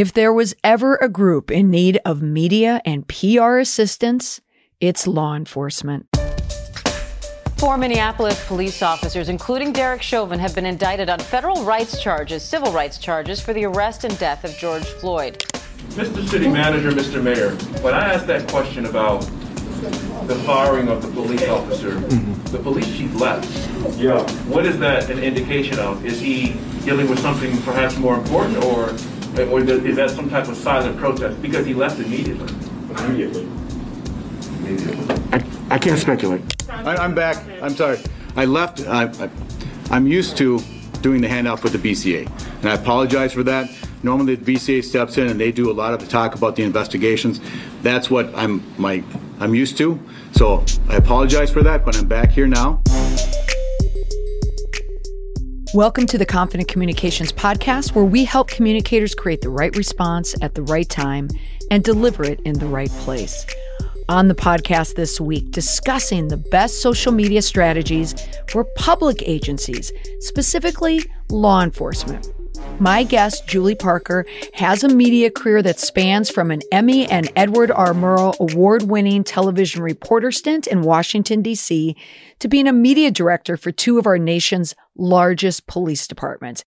If there was ever a group in need of media and PR assistance, it's law enforcement. Four Minneapolis police officers, including Derek Chauvin, have been indicted on federal rights charges, civil rights charges, for the arrest and death of George Floyd. Mr. City Manager, Mr. Mayor, when I asked that question about the firing of the police officer, mm-hmm. the police chief left. Yeah. What is that an indication of? Is he dealing with something perhaps more important, or or is that some type of silent protest because he left immediately? Immediately. Immediately. I, I can't speculate. I, am back. I'm sorry. I left. I, I, I'm used to doing the handoff with the BCA, and I apologize for that. Normally, the BCA steps in and they do a lot of the talk about the investigations. That's what I'm my I'm used to. So I apologize for that, but I'm back here now. Welcome to the Confident Communications Podcast, where we help communicators create the right response at the right time and deliver it in the right place. On the podcast this week, discussing the best social media strategies for public agencies, specifically law enforcement. My guest, Julie Parker, has a media career that spans from an Emmy and Edward R. Murrow award winning television reporter stint in Washington, D.C., to being a media director for two of our nation's largest police departments.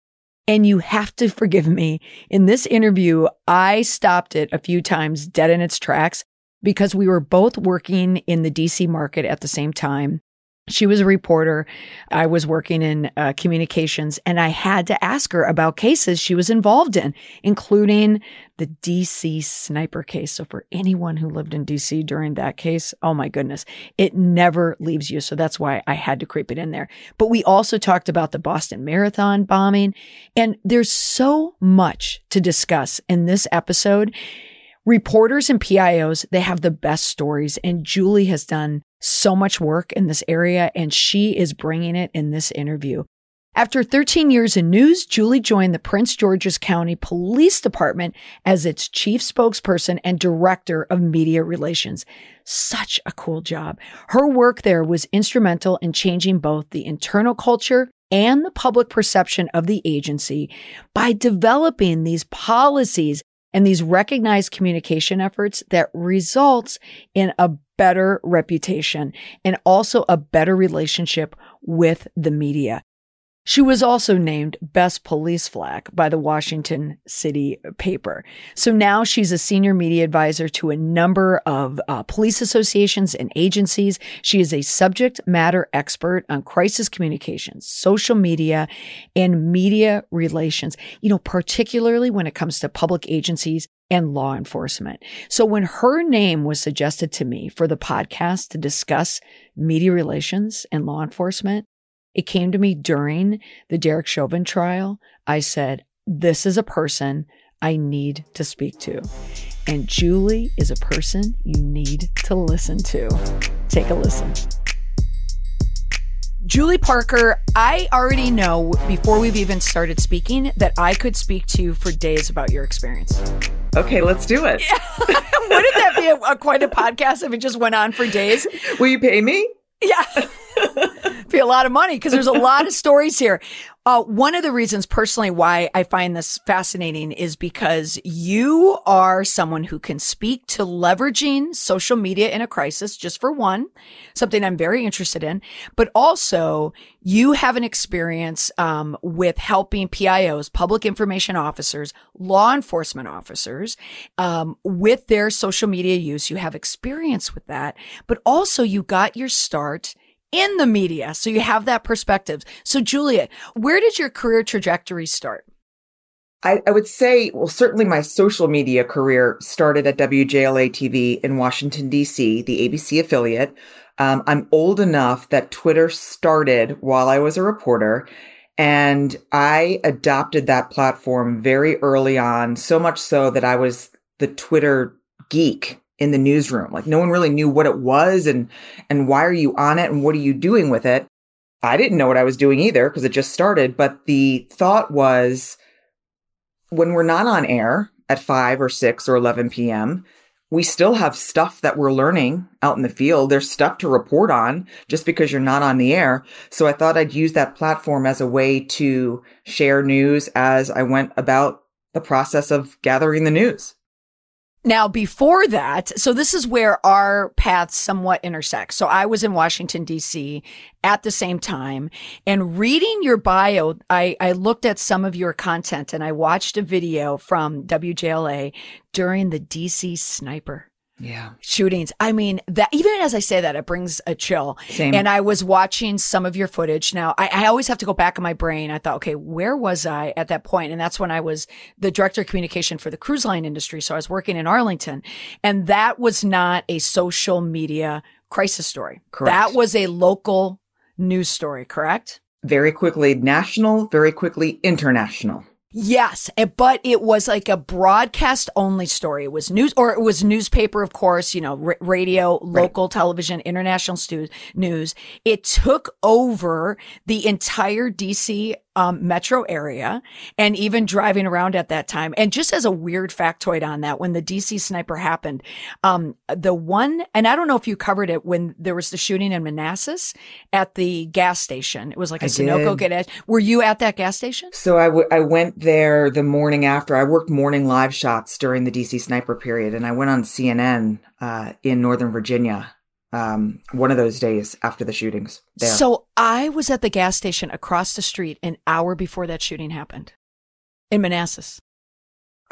And you have to forgive me. In this interview, I stopped it a few times dead in its tracks because we were both working in the DC market at the same time. She was a reporter. I was working in uh, communications, and I had to ask her about cases she was involved in, including the DC sniper case. So, for anyone who lived in DC during that case, oh my goodness, it never leaves you. So, that's why I had to creep it in there. But we also talked about the Boston Marathon bombing, and there's so much to discuss in this episode. Reporters and PIOs, they have the best stories, and Julie has done so much work in this area, and she is bringing it in this interview. After 13 years in news, Julie joined the Prince George's County Police Department as its chief spokesperson and director of media relations. Such a cool job. Her work there was instrumental in changing both the internal culture and the public perception of the agency by developing these policies and these recognized communication efforts that results in a better reputation and also a better relationship with the media. She was also named Best Police Flack by the Washington City paper. So now she's a senior media advisor to a number of uh, police associations and agencies. She is a subject matter expert on crisis communications, social media, and media relations, you know, particularly when it comes to public agencies and law enforcement. So when her name was suggested to me for the podcast to discuss media relations and law enforcement, it came to me during the Derek Chauvin trial. I said, This is a person I need to speak to. And Julie is a person you need to listen to. Take a listen. Julie Parker, I already know before we've even started speaking that I could speak to you for days about your experience. Okay, let's do it. Yeah. Wouldn't that be a, a, quite a podcast if it just went on for days? Will you pay me? Yeah. be a lot of money because there's a lot of stories here. Uh, one of the reasons personally why I find this fascinating is because you are someone who can speak to leveraging social media in a crisis, just for one, something I'm very interested in, but also you have an experience um, with helping PIOs, public information officers, law enforcement officers, um, with their social media use. You have experience with that, but also you got your start in the media. So you have that perspective. So Julia, where did your career trajectory start? I, I, would say, well, certainly my social media career started at WJLA TV in Washington, D.C., the ABC affiliate. Um, I'm old enough that Twitter started while I was a reporter. And I adopted that platform very early on, so much so that I was the Twitter geek in the newsroom. Like no one really knew what it was and and why are you on it and what are you doing with it? I didn't know what I was doing either because it just started, but the thought was when we're not on air at 5 or 6 or 11 p.m., we still have stuff that we're learning out in the field. There's stuff to report on just because you're not on the air. So I thought I'd use that platform as a way to share news as I went about the process of gathering the news. Now, before that, so this is where our paths somewhat intersect. So I was in Washington, DC at the same time and reading your bio, I, I looked at some of your content and I watched a video from WJLA during the DC sniper yeah. shootings. I mean, that even as I say that, it brings a chill. Same. And I was watching some of your footage. Now, I, I always have to go back in my brain. I thought, okay, where was I at that point? And that's when I was the director of communication for the cruise line industry. So I was working in Arlington, and that was not a social media crisis story. Correct. That was a local news story. Correct. Very quickly national, very quickly international. Yes, eh, but it was like a broadcast only story. It was news, or it was newspaper, of course, you know, r- radio, local television, international stu- news. It took over the entire DC um, metro area and even driving around at that time. And just as a weird factoid on that, when the DC sniper happened, um, the one, and I don't know if you covered it when there was the shooting in Manassas at the gas station. It was like a I Sunoco gas. Were you at that gas station? So I, w- I went there the morning after. I worked morning live shots during the DC sniper period, and I went on CNN uh, in Northern Virginia um, one of those days after the shootings. There. So I was at the gas station across the street an hour before that shooting happened in Manassas.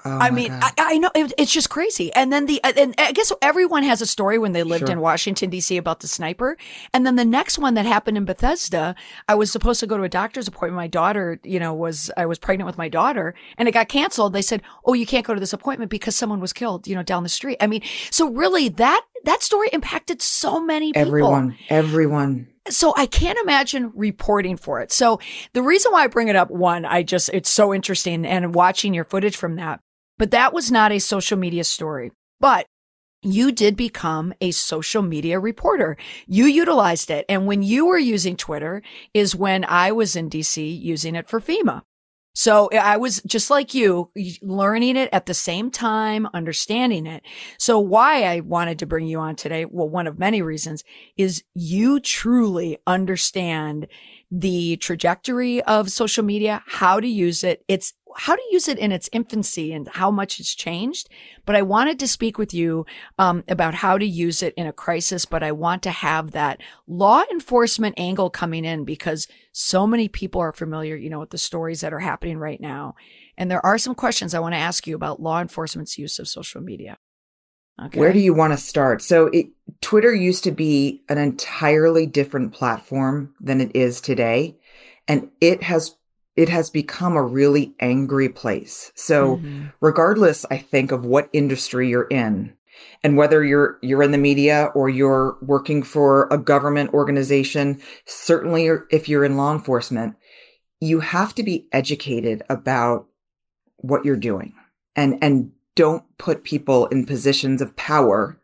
Oh I mean, I, I know it, it's just crazy. And then the, and I guess everyone has a story when they lived Sure. in Washington D.C. about the sniper. And then the next one that happened in Bethesda, I was supposed to go to a doctor's appointment. My daughter, you know, was I was pregnant with my daughter, and it got canceled. They said, "Oh, you can't go to this appointment because someone was killed, you know, down the street." I mean, so really that that story impacted so many people. everyone, everyone. So I can't imagine reporting for it. So the reason why I bring it up, one, I just, it's so interesting and watching your footage from that, but that was not a social media story, but you did become a social media reporter. You utilized it. And when you were using Twitter is when I was in DC using it for FEMA. So eh, I was just like you, learning it at the same time, understanding it. So why I wanted to bring you on today, well, one of many reasons is you truly understand the trajectory of social media, how to use it. It's how to use it in its infancy and how much it's changed. But I wanted to speak with you um, about how to use it in a crisis. But I want to have that law enforcement angle coming in because so many people are familiar, you know, with the stories that are happening right now. And there are some questions I want to ask you about law enforcement's use of social media. Okay. Where do you want to start? So it, Twitter used to be an entirely different platform than it is today. And it has, it has become a really angry place. So Mhm. regardless, I think of what industry you're in and whether you're, you're in the media or you're working for a government organization, certainly if you're in law enforcement, you have to be educated about what you're doing and, and don't put people in positions of power,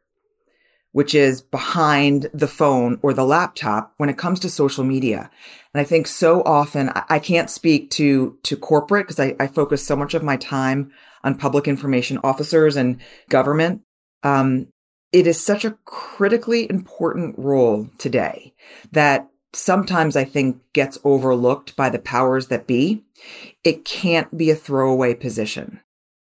which is behind the phone or the laptop when it comes to social media. And I think so often I, can't speak to, to corporate because I, I focus so much of my time on public information officers and government. Um, it is such a critically important role today that sometimes I think gets overlooked by the powers that be. It can't be a throwaway position.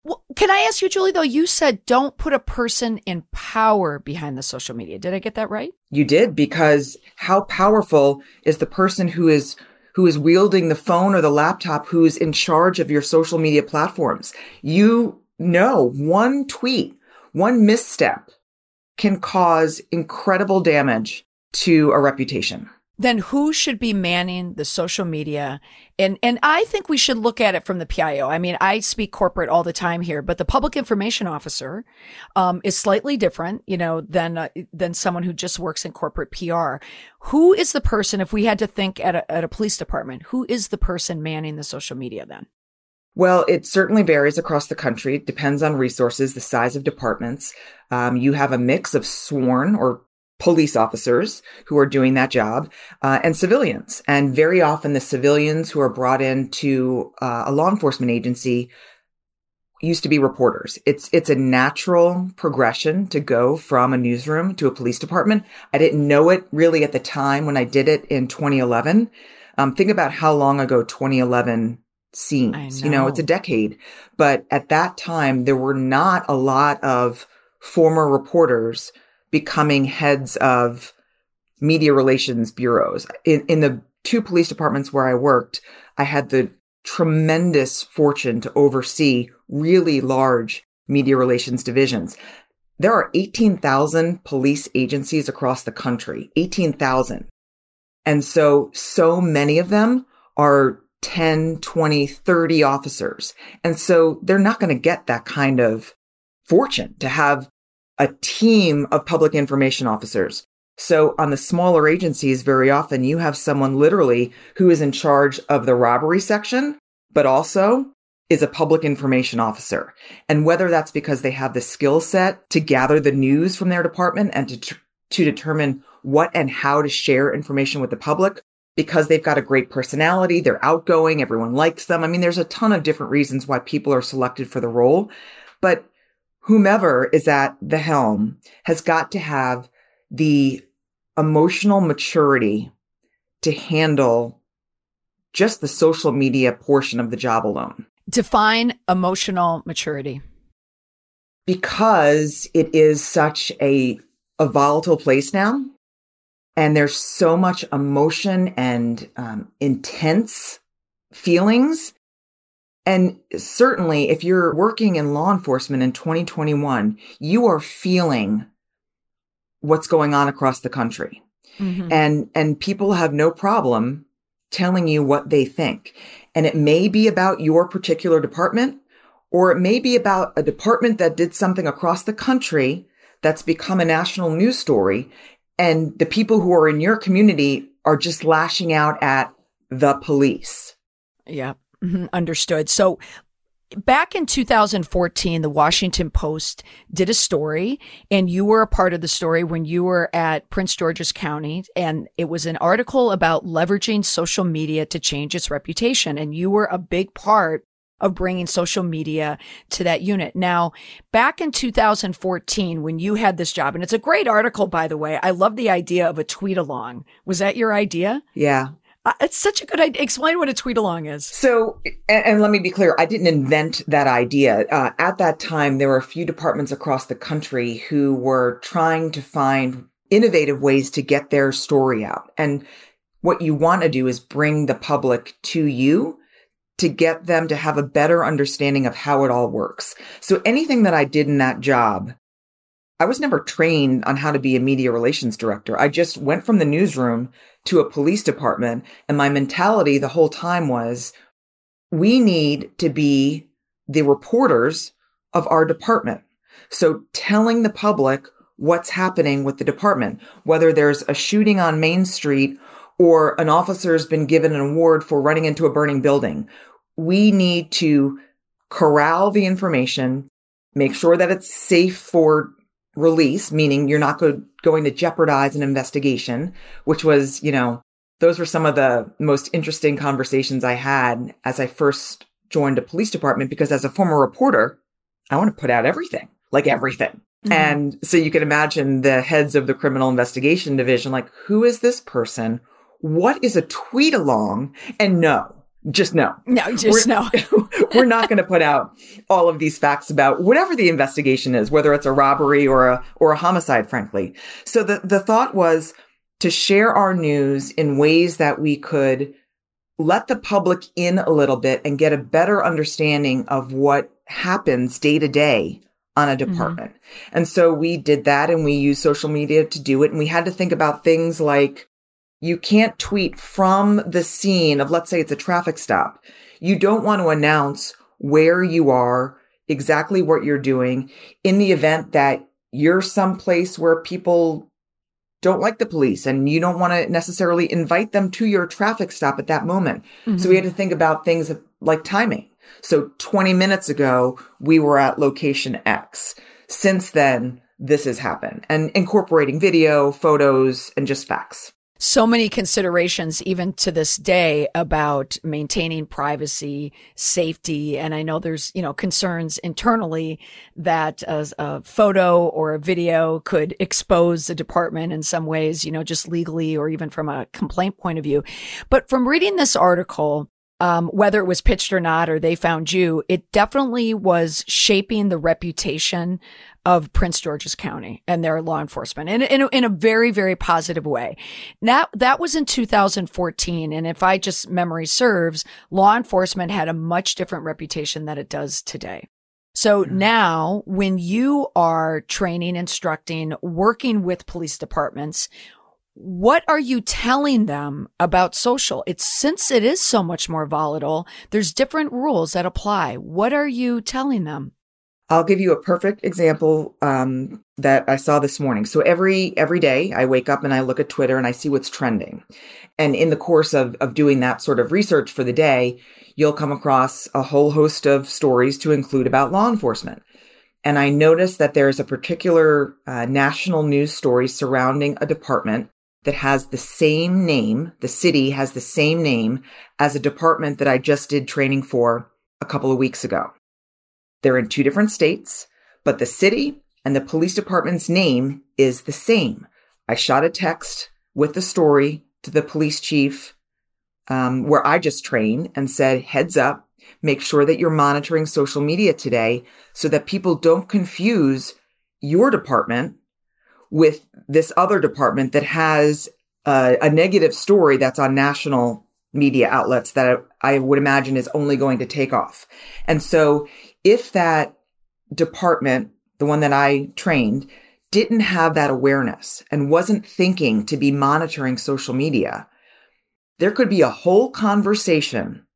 Well, can I ask you, Julie, though? You said don't put a person in power behind the social media. Did I get that right? You did because how powerful is the person who is who is wielding the phone or the laptop who's in charge of your social media platforms? You know, one tweet, one misstep can cause incredible damage to a reputation. Then who should be manning the social media? And and I think we should look at it from the PIO. I mean, I speak corporate all the time here, but the public information officer um, is slightly different, you know, than uh, than someone who just works in corporate PR. Who is the person? If we had to think at a, at a police department, who is the person manning the social media then? Well, it certainly varies across the country. It depends on resources, the size of departments. Um, you have a mix of sworn or police officers who are doing that job uh, and civilians. And very often the civilians who are brought into uh, a law enforcement agency used to be reporters. It's it's a natural progression to go from a newsroom to a police department. I didn't know it really at the time when I did it in 2011. Um, think about how long ago 2011 seems. I You know, it's a decade. But at that time, there were not a lot of former reporters becoming heads of media relations bureaus. In, in the two police departments where I worked, I had the tremendous fortune to oversee really large media relations divisions. There are 18,000 police agencies across the country, 18,000. And so, so many of them are 10, 20, 30 officers. And so they're not going to get that kind of fortune to have a team of public information officers. So on the smaller agencies, very often you have someone literally who is in charge of the robbery section, but also is a public information officer. And whether that's because they have the skill set to gather the news from their department and to, to determine what and how to share information with the public, because they've got a great personality, they're outgoing, everyone likes them. I mean, there's a ton of different reasons why people are selected for the role, but whomever is at the helm has got to have the emotional maturity to handle just the social media portion of the job alone Define emotional maturity. because it is such a a volatile place now and there's so much emotion and um, intense feelings and certainly if you're working in law enforcement in 2021 you are feeling what's going on across the country. Mhm. and and people have no problem telling you what they think. And it may be about your particular department or it may be about a department that did something across the country that's become a national news story and the people who are in your community are just lashing out at the police. Yeah, mhm, understood. So back in 2014, the Washington Post did a story, and you were a part of the story when you were at Prince George's County. And it was an article about leveraging social media to change its reputation. And you were a big part of bringing social media to that unit. Now, back in 2014, when you had this job, and it's a great article, by the way, I love the idea of a tweet along. Was that your idea? yeah It's such a good idea. Explain what a tweet along is. So, and, and let me be clear, I didn't invent that idea. Uh, at that time, there were a few departments across the country who were trying to find innovative ways to get their story out. And what you want to do is bring the public to you to get them to have a better understanding of how it all works. So anything that I did in that job, I was never trained on how to be a media relations director. I just went from the newsroom to a police department and my mentality the whole time was we need to be the reporters of our department. So telling the public what's happening with the department, whether there's a shooting on Main Street or an officer's been given an award for running into a burning building. We need to corral the information, make sure that it's safe for release, meaning you're not go- going to jeopardize an investigation, which was, you know, those were some of the most interesting conversations I had as I first joined a police department because as a former reporter, I want to put out everything, like everything. Mm-hmm. And so you can imagine the heads of the criminal investigation division, like, who is this person? What is a tweet along? And no, just no. No, just no. We're not going to put out all of these facts about whatever the investigation is, whether it's a robbery or a or a homicide, frankly. So the the thought was to share our news in ways that we could let the public in a little bit and get a better understanding of what happens day to day on a mm-hmm. department. And so we did that and we used social media to do it. And we had to think about things like you can't tweet from the scene of, let's say it's a traffic stop. You don't want to announce where you are, exactly what you're doing in the event that you're someplace where people don't like the police and you don't want to necessarily invite them to your traffic stop at that moment. So we mm-hmm. had to think about things like timing. So 20 minutes ago, we were at location X. Since then, this has happened and incorporating video, photos, and just facts. So many considerations even to this day about maintaining privacy, safety. And I know there's, you know, concerns internally that a, a photo or a video could expose the department in some ways, you know, just legally or even from a complaint point of view. But from reading this article, um, whether it was pitched or not, or they found you, it definitely was shaping the reputation of Prince George's County and their law enforcement in, in, in a very, very positive way. Now, that was in 2014. And if I just memory serves, law enforcement had a much different reputation than it does today. So mm-hmm. now when you are training, instructing, working with police departments, what are you telling them about social? It's since it is so much more volatile, there's different rules that apply. What are you telling them? I'll give you a perfect example um, that I saw this morning. So every every day I wake up and I look at Twitter and I see what's trending. And in the course of of doing that sort of research for the day, you'll come across a whole host of stories to include about law enforcement. And I noticed that there's a particular uh, national news story surrounding a department that has the same name. The city has the same name as a department that I just did training for a couple of weeks ago. They're in two different states, but the city and the police department's name is the same. I shot a text with the story to the police chief um, where I just trained and said, heads up, make sure that you're monitoring social media today so that people don't confuse your department with this other department that has a, a negative story that's on national media outlets that I would imagine is only going to take off. And so if that department, the one that I trained, didn't have that awareness and wasn't thinking to be monitoring social media, there could be a whole conversation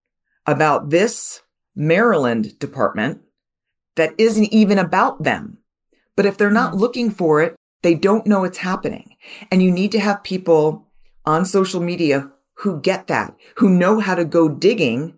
about this Maryland department that isn't even about them. But if they're not mm. looking for it, they don't know it's happening. And you need to have people on social media who get that, who know how to go digging.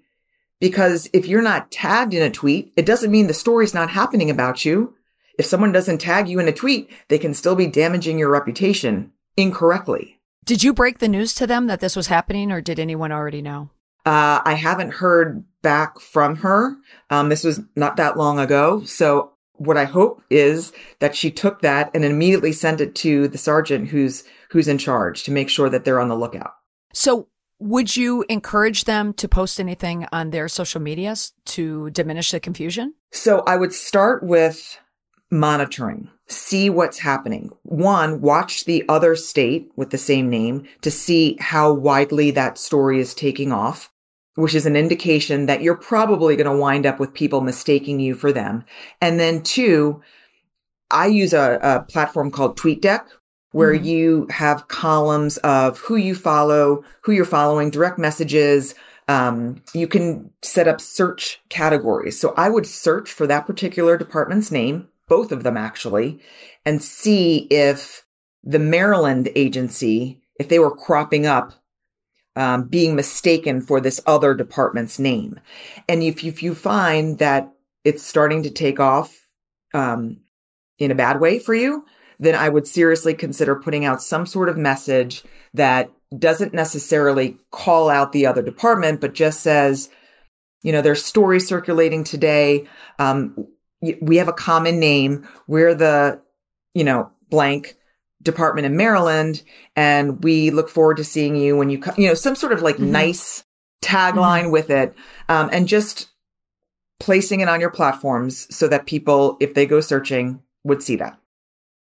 Because if you're not tagged in a tweet, it doesn't mean the story's not happening about you. If someone doesn't tag you in a tweet, they can still be damaging your reputation incorrectly. Did you break the news to them that this was happening or did anyone already know? Uh, I haven't heard back from her. Um, this was not that long ago. So what I hope is that she took that and immediately sent it to the sergeant who's who's in charge to make sure that they're on the lookout. So would you encourage them to post anything on their social medias to diminish the confusion? So I would start with monitoring, see what's happening. One, watch the other state with the same name to see how widely that story is taking off which is an indication that you're probably going to wind up with people mistaking you for them. And then two, I use a, a platform called TweetDeck where mm-hmm. you have columns of who you follow, who you're following, direct messages. Um, you can set up search categories. So I would search for that particular department's name, both of them actually, and see if the Maryland agency, if they were cropping up um, being mistaken for this other department's name. And if, if you find that it's starting to take off um, in a bad way for you, then I would seriously consider putting out some sort of message that doesn't necessarily call out the other department, but just says, you know, there's stories circulating today. Um, we have a common name. We're the, you know, blank department in Maryland. And we look forward to seeing you when you come, you know, some sort of like mm-hmm. nice tagline mm-hmm. with it. Um, and just placing it on your platforms so that people, if they go searching, would see that.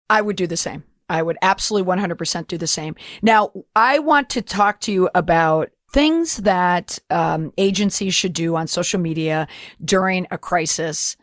I would do the same. I would absolutely 100% do the same. Now, I want to talk to you about things that um, agencies should do on social media during a crisis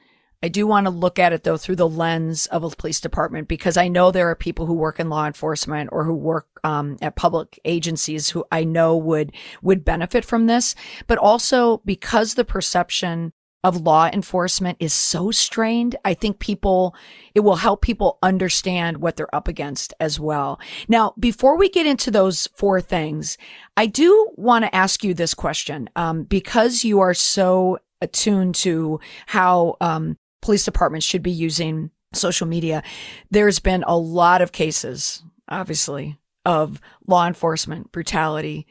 I do want to look at it though through the lens of a police department because I know there are people who work in law enforcement or who work um, at public agencies who I know would would benefit from this, but also because the perception of law enforcement is so strained, I think people, it will help people understand what they're up against as well. Now, before we get into those four things, I do want to ask you this question, um, because you are so attuned to how, um, police departments should be using social media. There's been a lot of cases, obviously, of law enforcement brutality.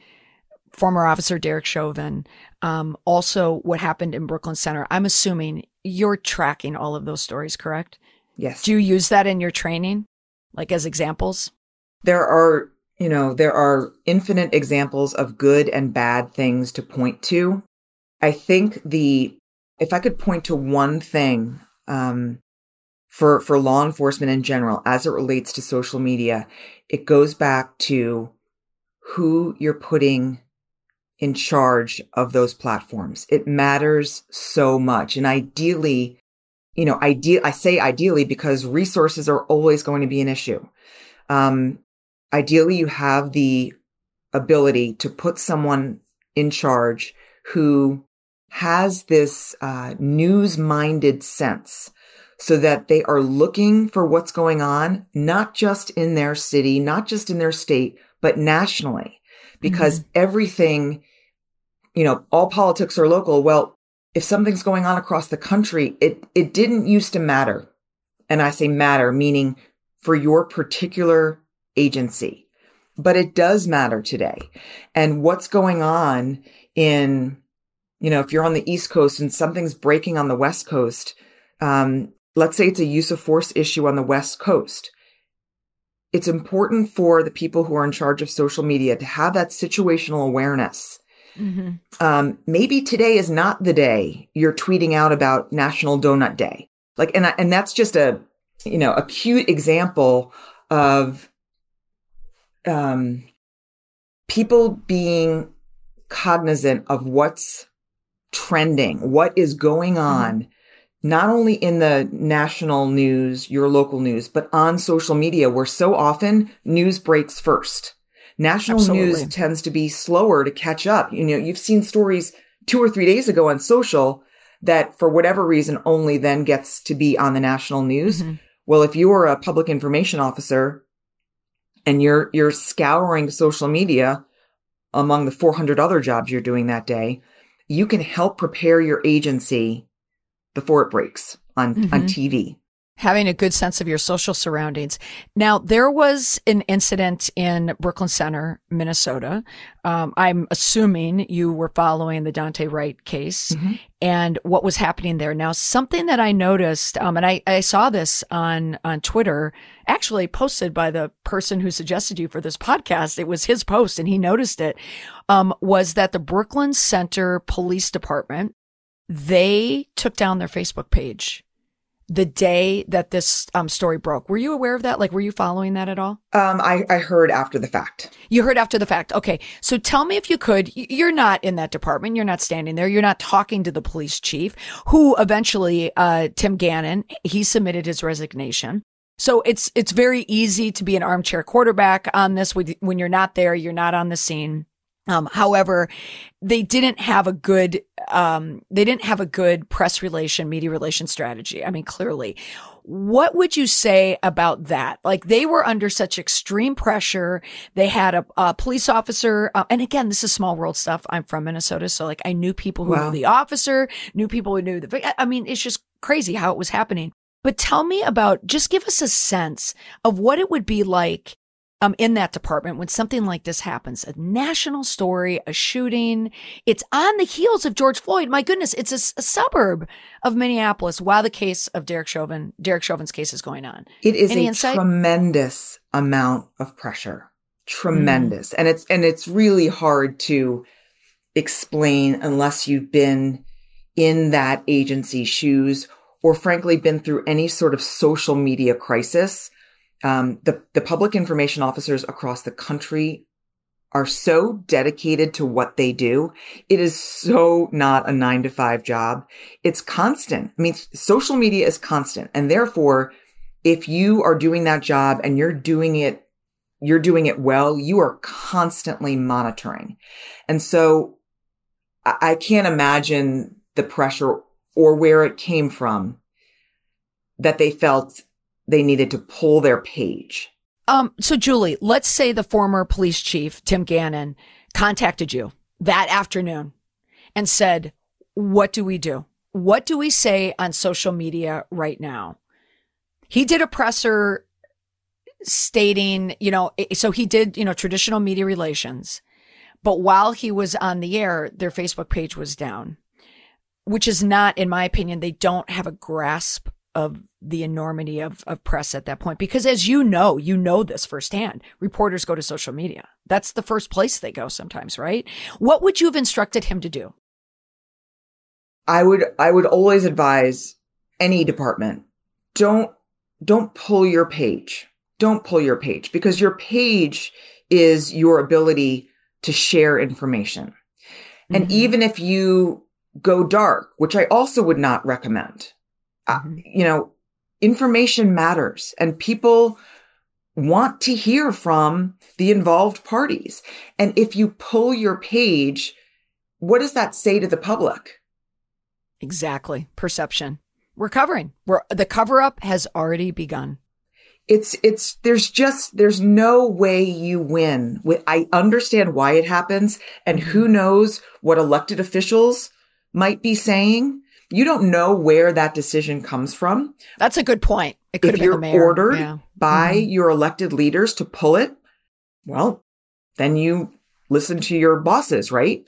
Former officer Derek Chauvin, um, also what happened in Brooklyn Center. I'm assuming you're tracking all of those stories, correct? Yes. Do you use that in your training, like as examples? There are, you know, there are infinite examples of good and bad things to point to I think the if I could point to one thing um, for for law enforcement in general as it relates to social media, it goes back to who you're putting in charge of those platforms. It matters so much. And ideally, you know, ideal, I say ideally because resources are always going to be an issue. Um, ideally, you have the ability to put someone in charge who has this uh, news minded sense so that they are looking for what's going on, not just in their city, not just in their state, but nationally, because mm-hmm. everything, you know, all politics are local. Well, if something's going on across the country, it, it didn't used to matter. And I say matter, meaning for your particular agency, but it does matter today. And what's going on in, you know, if you're on the East Coast and something's breaking on the West Coast, um, let's say it's a use of force issue on the West Coast. It's important for the people who are in charge of social media to have that situational awareness. Mm-hmm. Um, maybe today is not the day you're tweeting out about National Donut Day. Like, and I, and that's just a, you know, a cute example of, um, people being cognizant of what's trending, what is going mm-hmm. on, mm-hmm not only in the national news, your local news, but on social media where so often news breaks first. National Absolutely. news tends to be slower to catch up. You know, you've seen stories two or three days ago on social that for whatever reason only then gets to be on the national news. Mm-hmm. Well, if you're a public information officer and you're, you're scouring social media among the 400 other jobs you're doing that day, you can help prepare your agency before it breaks on, mm-hmm. on TV. Having a good sense of your social surroundings. Now, there was an incident in Brooklyn Center, Minnesota. Um, I'm assuming you were following the Daunte Wright case mm-hmm. and what was happening there. Now, something that I noticed, um, and I, I saw this on, on Twitter, actually posted by the person who suggested you for this podcast. It was his post and he noticed it, um, was that the Brooklyn Center Police Department they took down their Facebook page the day that this um, story broke. Were you aware of that? Like, were you following that at all? Um, I, I heard after the fact. You heard after the fact. Okay. So tell me if you could, you're not in that department. You're not standing there. You're not talking to the police chief who eventually, uh, Tim Gannon, he submitted his resignation. So it's, it's very easy to be an armchair quarterback on this when you're not there. You're not on the scene. Um, however, they didn't have a good, um, they didn't have a good press relation, media relation strategy. I mean, clearly. What would you say about that? Like they were under such extreme pressure. They had a, a police officer. Uh, and again, this is small world stuff. I'm from Minnesota. So like I knew people who wow. knew the officer, knew people who knew the, I mean, it's just crazy how it was happening. But tell me about, just give us a sense of what it would be like um, in that department when something like this happens. A national story, a shooting. It's on the heels of George Floyd. My goodness, it's a, a suburb of Minneapolis while the case of Derek Chauvin, Derek Chauvin's case is going on. It is Any a insight? tremendous amount of pressure. Tremendous. Mm. And it's, and it's really hard to explain unless you've been in that agency's shoes or frankly been through any sort of social media crisis um, the, the public information officers across the country are so dedicated to what they do. It is so not a nine to five job. It's constant. I mean, social media is constant. And therefore, if you are doing that job and you're doing it, you're doing it well, you are constantly monitoring. And so I, I can't imagine the pressure or where it came from that they felt they needed to pull their page. Um, so Julie, let's say the former police chief, Tim Gannon, contacted you that afternoon and said, what do we do? What do we say on social media right now? He did a presser stating, you know, so he did, you know, traditional media relations, but while he was on the air, their Facebook page was down, which is not, in my opinion, they don't have a grasp of the enormity of, of press at that point. Because as you know, you know this firsthand. Reporters go to social media. That's the first place they go sometimes, right? What would you have instructed him to do? I would, I would always advise any department, don't, don't pull your page. Don't pull your page because your page is your ability to share information. Mm-hmm. And even if you go dark, which I also would not recommend, mm-hmm. uh, you know, information matters and people want to hear from the involved parties. And if you pull your page, what does that say to the public? Exactly. Perception. We're covering. We're the cover up has already begun. It's it's there's just there's no way you win. I understand why it happens and who mm-hmm. knows what elected officials might be saying. You don't know where that decision comes from. That's a good point. It could if you're ordered yeah. by mm-hmm. your elected leaders to pull it, well, then you listen to your bosses, right?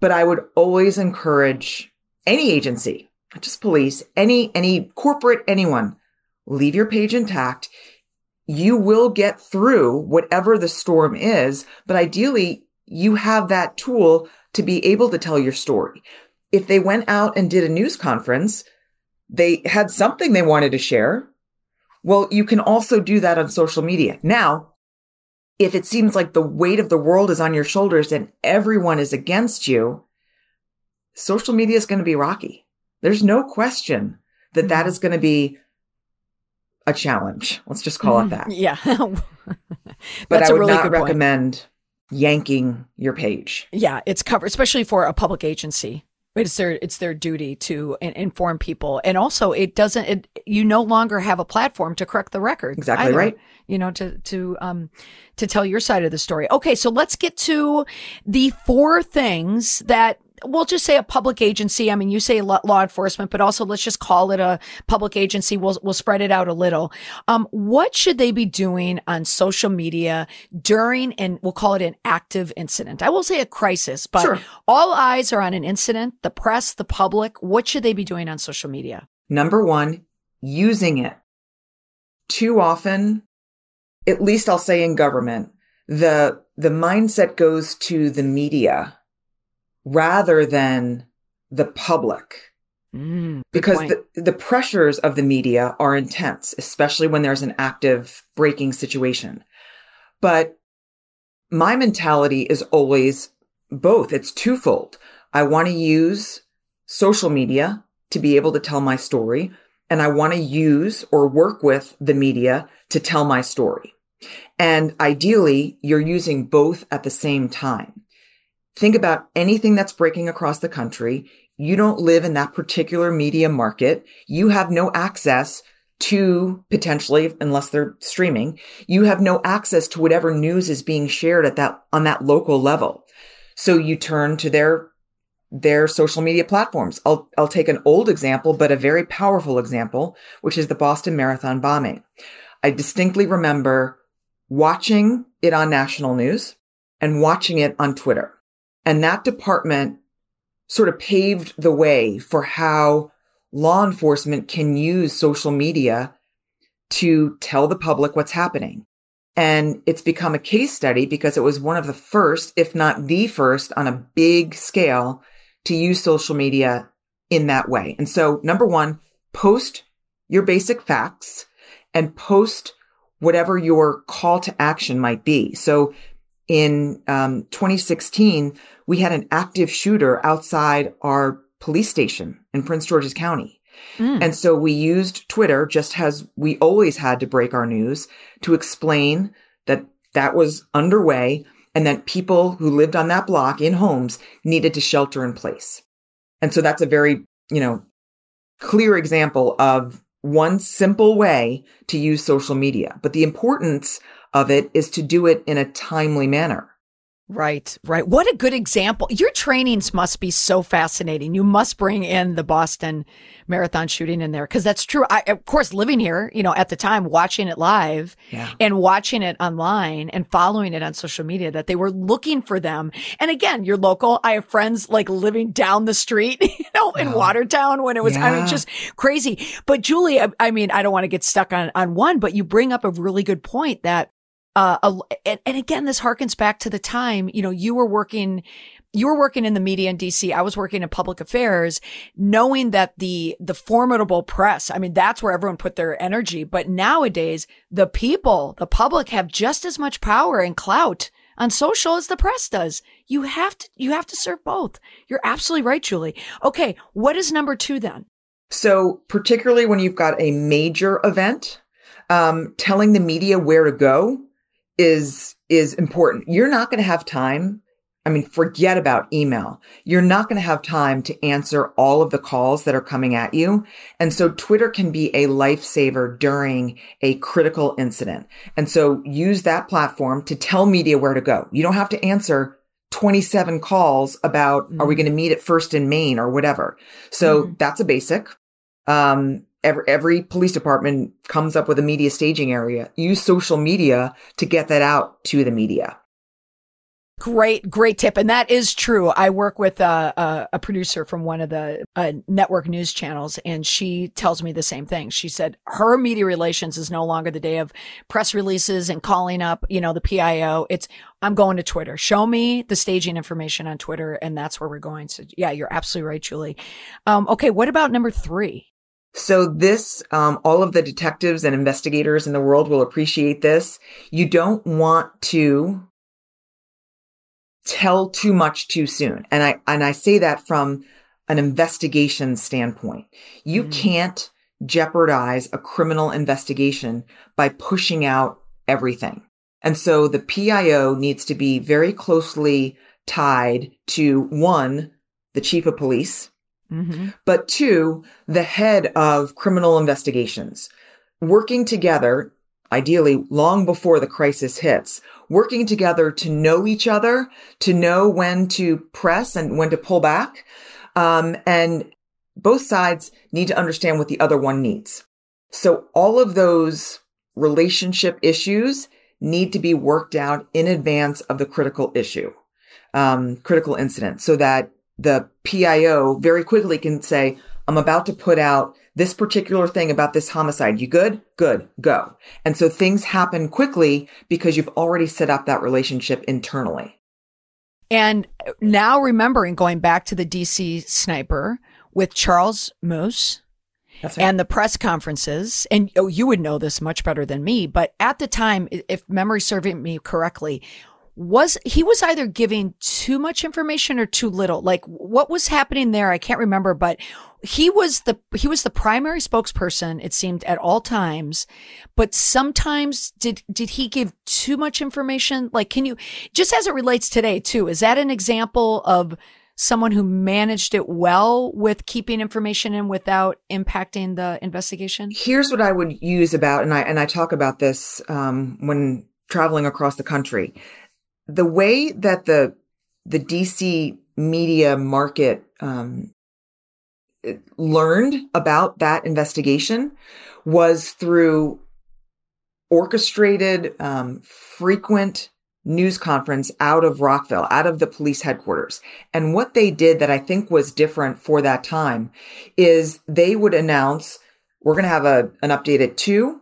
But I would always encourage any agency, not just police, any, any corporate, anyone, leave your page intact. You will get through whatever the storm is, but ideally you have that tool to be able to tell your story. If they went out and did a news conference, they had something they wanted to share. Well, you can also do that on social media. Now, if it seems like the weight of the world is on your shoulders and everyone is against you, social media is going to be rocky. There's no question that that mm-hmm. going to be a challenge. Let's just call it that. Yeah. but I would really not recommend point. yanking your page. Yeah, it's covered, especially for a public agency. It's their it's their duty to inform people, and also it doesn't. It, you no longer have a platform to correct the record. Exactly either, right. You know to to um to tell your side of the story. Okay, so let's get to the four things that we'll just say a public agency. I mean, you say law enforcement, but also let's just call it a public agency. We'll, we'll spread it out a little. Um, what should they be doing on social media during, and we'll call it an active incident? I will say a crisis, but sure. all eyes are on an incident, the press, the public. What should they be doing on social media? Number one, using it. Too often, at least I'll say in government, the, the mindset goes to the media rather than the public. Mm, because the, the pressures of the media are intense, especially when there's an active breaking situation. But my mentality is always both. It's twofold. I want to use social media to be able to tell my story, and I want to use or work with the media to tell my story. And ideally, you're using both at the same time. Think about anything that's breaking across the country. You don't live in that particular media market. You have no access to potentially, unless they're streaming, you have no access to whatever news is being shared at that, on that local level. So you turn to their, their social media platforms. I'll, I'll take an old example, but a very powerful example, which is the Boston Marathon bombing. I distinctly remember watching it on national news and watching it on Twitter. And that department sort of paved the way for how law enforcement can use social media to tell the public what's happening. And it's become a case study because it was one of the first, if not the first on a big scale to use social media in that way. And so number one, post your basic facts and post whatever your call to action might be. So in um, 2016, we had an active shooter outside our police station in Prince George's County. Mm. And so we used Twitter just as we always had to break our news to explain that that was underway and that people who lived on that block in homes needed to shelter in place. And so that's a very, you know, clear example of one simple way to use social media. But the importance of it is to do it in a timely manner. Right, right. What a good example. Your trainings must be so fascinating. You must bring in the Boston Marathon shooting in there because that's true. I, of course, living here, you know, at the time, watching it live yeah. and watching it online and following it on social media, that they were looking for them. And again, you're local. I have friends like living down the street, you know, in. Watertown when it was, yeah. I mean, just crazy. But Julie, I, I mean, I don't want to get stuck on, on one, but you bring up a really good point that uh, and, and again, this harkens back to the time, you know, you were working you were working in the media in DC. I was working in public affairs, knowing that the, the formidable press, I mean, that's where everyone put their energy. But nowadays, the people, the public have just as much power and clout on social as the press does. You have to, you have to serve both. You're absolutely right, Julie. Okay. What is number two then? So particularly when you've got a major event, um, telling the media where to go is, is important. You're not going to have time I mean, forget about email. You're not going to have time to answer all of the calls that are coming at you. And so Twitter can be a lifesaver during a critical incident. And so use that platform to tell media where to go. You don't have to answer 27 calls about, mm-hmm. are we mm-hmm. going to meet at First and Main or whatever? So mm-hmm. that's a basic. Um, every, every police department comes up with a media staging area. Use social media to get that out to the media. Great, great tip. And that is true. I work with a, a, a producer from one of the uh, network news channels, and she tells me the same thing. She said her media relations is no longer the day of press releases and calling up, you know, the PIO. It's, I'm going to Twitter. Show me the staging information on Twitter, and that's where we're going. So, yeah, you're absolutely right, Julie. Um, okay, what about number three? So this, um, all of the detectives and investigators in the world will appreciate this. You don't want to tell too much too soon. And I, and I say that from an investigation standpoint. You mm. can't jeopardize a criminal investigation by pushing out everything. And so the PIO needs to be very closely tied to one, the chief of police, mm-hmm. but two, the head of criminal investigations working together, ideally long before the crisis hits, working together to know each other, to know when to press and when to pull back. Um, and both sides need to understand what the other one needs. So all of those relationship issues need to be worked out in advance of the critical issue, um, critical incident so that the PIO very quickly can say, I'm about to put out this particular thing about this homicide. You good? Good. Go. And so things happen quickly because you've already set up that relationship internally. And now remembering going back to the DC sniper with Charles Moose right. and the press conferences, and oh, you would know this much better than me, but at the time, if memory serving me correctly, was he was either giving too much information or too little. Like what was happening there i can't remember but he was the he was the primary spokesperson it seemed at all times. But sometimes did did he give too much information? Like can you just as it relates today too is that an example of someone who managed it well with keeping information in without impacting the investigation? Here's what i would use about and i and i talk about this um, when traveling across the country the way that the the DC media market um, learned about that investigation was through orchestrated, um, frequent news conference out of Rockville, out of the police headquarters. And what they did that I think was different for that time is they would announce, we're going to have a, an update at 2,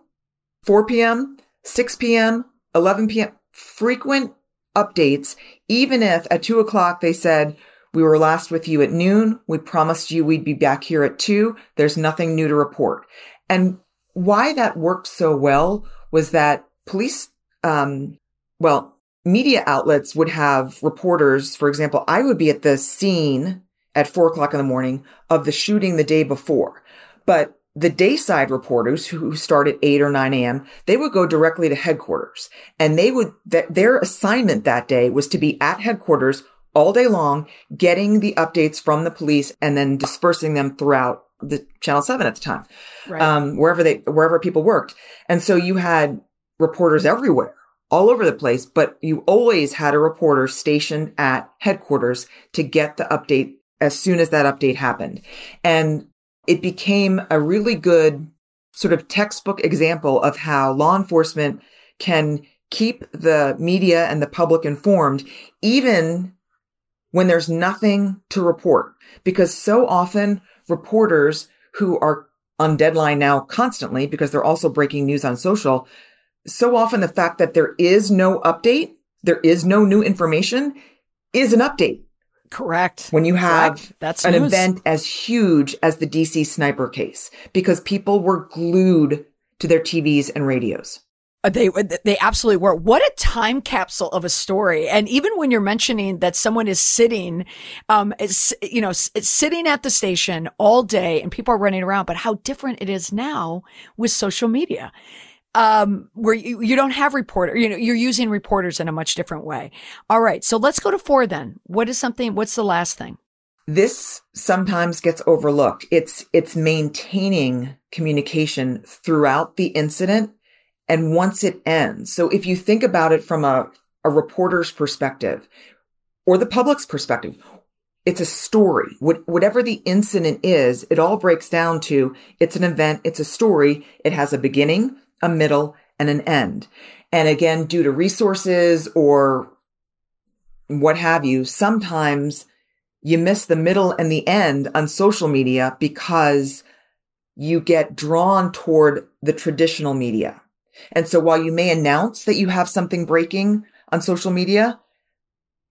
4 p.m., 6 p.m., 11 p.m., frequent updates, even if at two o'clock they said, we were last with you at noon. We promised you we'd be back here at two. There's nothing new to report. And why that worked so well was that police, um, well, media outlets would have reporters. For example, I would be at the scene at four o'clock in the morning of the shooting the day before, but the dayside reporters who start at 8 or 9 a.m., they would go directly to headquarters and they would, th- their assignment that day was to be at headquarters all day long, getting the updates from the police and then dispersing them throughout the channel 7 at the time, right. um, wherever they, wherever people worked. And so you had reporters everywhere all over the place, but you always had a reporter stationed at headquarters to get the update as soon as that update happened. And it became a really good sort of textbook example of how law enforcement can keep the media and the public informed, even when there's nothing to report. Because so often reporters who are on deadline now constantly because they're also breaking news on social. So often the fact that there is no update, there is no new information is an update Correct. When you have Correct. That's an news. event as huge as the DC sniper case, because people were glued to their TVs and radios. Uh, They they absolutely were. What a time capsule of a story! And even when you're mentioning that someone is sitting, um, is you know, sitting at the station all day and people are running around, but how different it is now with social media, um, where you, you don't have reporter. You know, you're using reporters in a much different way. All right, so let's go to four then. What is something? What's the last thing? This sometimes gets overlooked. It's it's maintaining communication throughout the incident and once it ends. So if you think about it from a, a reporter's perspective or the public's perspective, it's a story. What, whatever the incident is, it all breaks down to it's an event, it's a story. It has a beginning, a middle, and an end. And again, due to resources or what have you, sometimes you miss the middle and the end on social media because you get drawn toward the traditional media. And so while you may announce that you have something breaking on social media,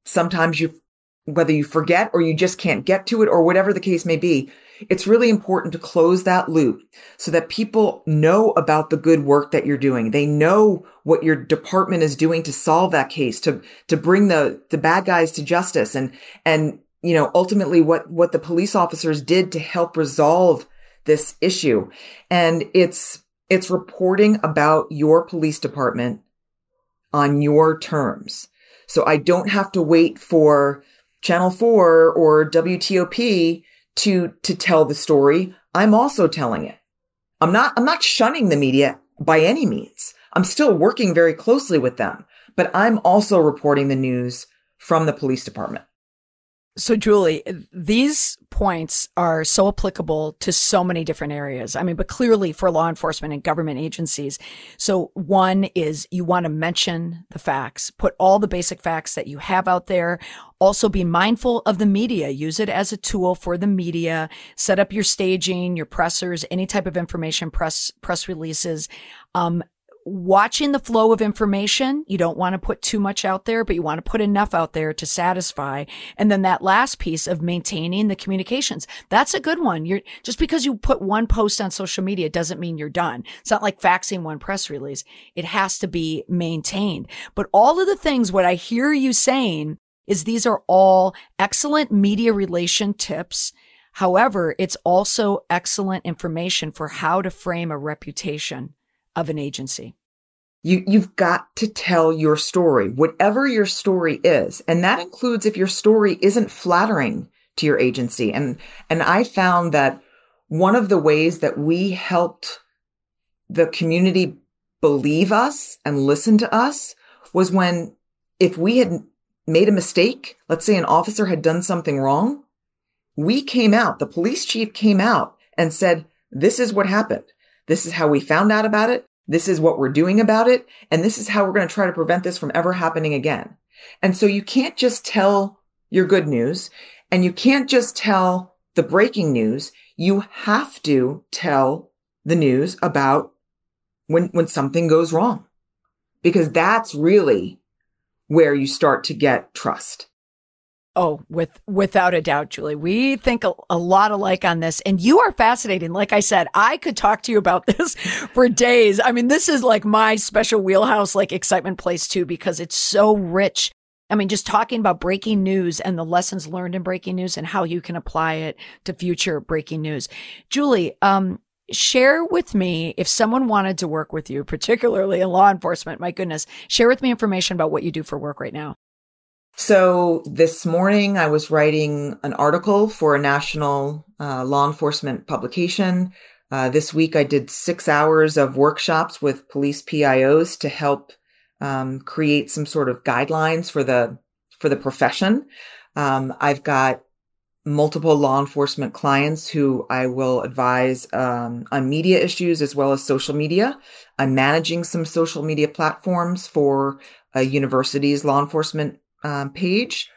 sometimes you, whether you forget or you just can't get to it or whatever the case may be, it's really important to close that loop so that people know about the good work that you're doing. They know what your department is doing to solve that case, to, to bring the, the bad guys to justice and, and, you know, ultimately what, what the police officers did to help resolve this issue. And it's, it's reporting about your police department on your terms. So I don't have to wait for Channel 4 or WTOP to to tell the story. I'm also telling it. I'm not I'm not shunning the media by any means. I'm still working very closely with them, but I'm also reporting the news from the police department. So, Julie, these points are so applicable to so many different areas. I mean, but clearly for law enforcement and government agencies. So, one is you want to mention the facts, put all the basic facts that you have out there. Also, be mindful of the media. Use it as a tool for the media. Set up your staging, your pressers, any type of information, press press releases. Um, watching the flow of information. You don't want to put too much out there, but you want to put enough out there to satisfy. And then that last piece of maintaining the communications. That's a good one. You're just because you put one post on social media doesn't mean you're done. It's not like faxing one press release. It has to be maintained. But all of the things, what I hear you saying is these are all excellent media relation tips. However, it's also excellent information for how to frame a reputation of an agency. You, you've got to tell your story, whatever your story is. And that includes if your story isn't flattering to your agency. And, and I found that one of the ways that we helped the community believe us and listen to us was when if we had made a mistake, let's say an officer had done something wrong, we came out, the police chief came out and said, this is what happened. This is how we found out about it. This is what we're doing about it. And this is how we're going to try to prevent this from ever happening again. And so you can't just tell your good news and you can't just tell the breaking news. You have to tell the news about when, when something goes wrong, because that's really where you start to get trust. Oh, with without a doubt, Julie. We think a, a, lot alike on this, and you are fascinating. Like I said, I could talk to you about this for days. I mean, this is like my special wheelhouse, like excitement place too, because it's so rich. I mean, just talking about breaking news and the lessons learned in breaking news and how you can apply it to future breaking news. Julie, um, share with me if someone wanted to work with you, particularly in law enforcement. My goodness, share with me information about what you do for work right now. So this morning I was writing an article for a national uh, law enforcement publication. Uh, this week I did six hours of workshops with police PIOs to help um, create some sort of guidelines for the for the profession. Um, I've got multiple law enforcement clients who I will advise um, on media issues as well as social media. I'm managing some social media platforms for a university's law enforcement um, page.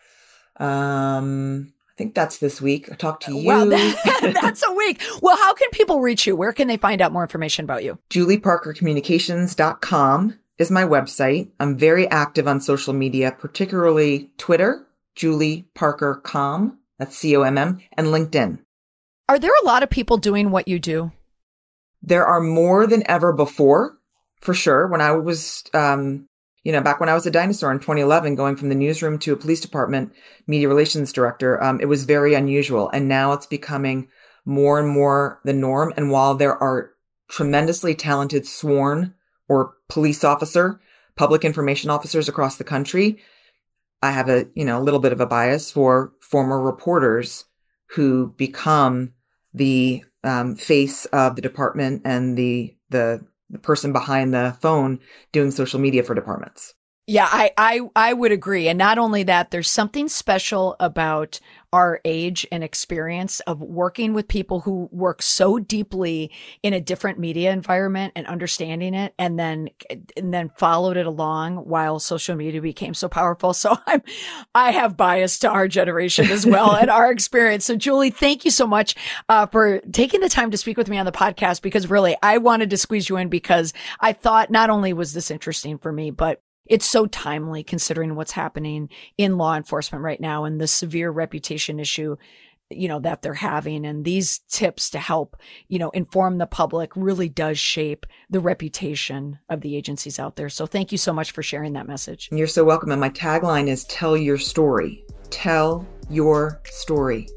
Um, I think that's this week. I talked to you. Well, that, that's a week. Well, how can people reach you? Where can they find out more information about you? JulieParkerCommunications.com is my website. I'm very active on social media, particularly Twitter Julie Parker Com, that's C O M M, and LinkedIn. Are there a lot of people doing what you do? There are more than ever before, for sure. When I was, um, you know, back when I was a dinosaur in 2011, going from the newsroom to a police department media relations director, um, it was very unusual. And now it's becoming more and more the norm. And while there are tremendously talented sworn or police officer, public information officers across the country, I have a, you know, a little bit of a bias for former reporters who become the um, face of the department and the, the the person behind the phone doing social media for departments. Yeah, I, I I would agree. And not only that, there's something special about our age and experience of working with people who work so deeply in a different media environment and understanding it and then and then followed it along while social media became so powerful. So I'm I have bias to our generation as well and our experience. So Julie, thank you so much uh, for taking the time to speak with me on the podcast because really I wanted to squeeze you in because I thought not only was this interesting for me, but it's so timely considering what's happening in law enforcement right now and the severe reputation issue you know that they're having. And these tips to help you know inform the public really does shape the reputation of the agencies out there. So thank you so much for sharing that message. You're so welcome. And my tagline is tell your story. Tell your story.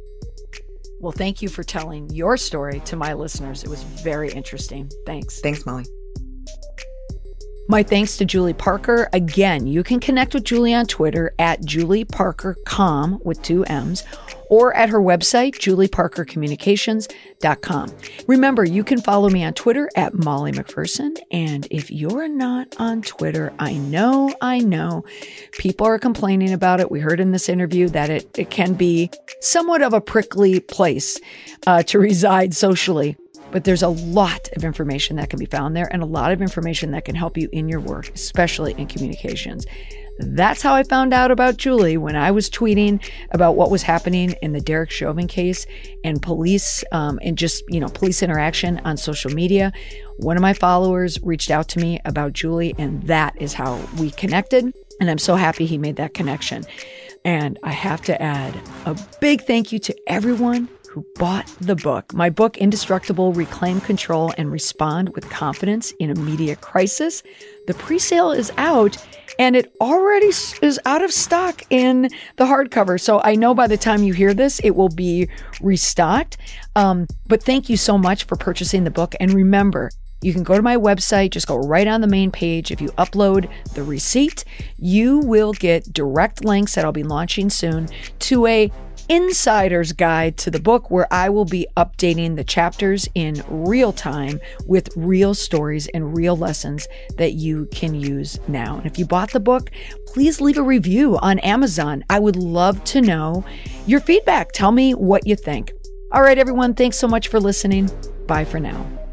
Well thank you for telling your story to my listeners. It was very interesting. Thanks. Thanks molly my thanks to Julie Parker. Again, you can connect with Julie on Twitter at Julie Parker Com with two M's or at her website, julieparkercommunications.com. Remember, you can follow me on Twitter at Molly McPherson. And if you're not on Twitter, I know, I know people are complaining about it. We heard in this interview that it, it can be somewhat of a prickly place uh, to reside socially. But there's a lot of information that can be found there and a lot of information that can help you in your work, especially in communications. That's how I found out about Julie when I was tweeting about what was happening in the Derek Chauvin case and police um, and just, you know, police interaction on social media. One of my followers reached out to me about Julie, and that is how we connected. And I'm so happy he made that connection. And I have to add a big thank you to everyone who bought the book. My book, Indestructible Reclaim Control and Respond with Confidence in a Media Crisis. The pre sale is out and it already is out of stock in the hardcover. So I know by the time you hear this, it will be restocked. Um, but thank you so much for purchasing the book. And remember, you can go to my website, just go right on the main page. If you upload the receipt, you will get direct links that I'll be launching soon to a insider's guide to the book where I will be updating the chapters in real time with real stories and real lessons that you can use now. And if you bought the book, please leave a review on Amazon. I would love to know your feedback. Tell me what you think. All right, everyone, thanks so much for listening. Bye for now.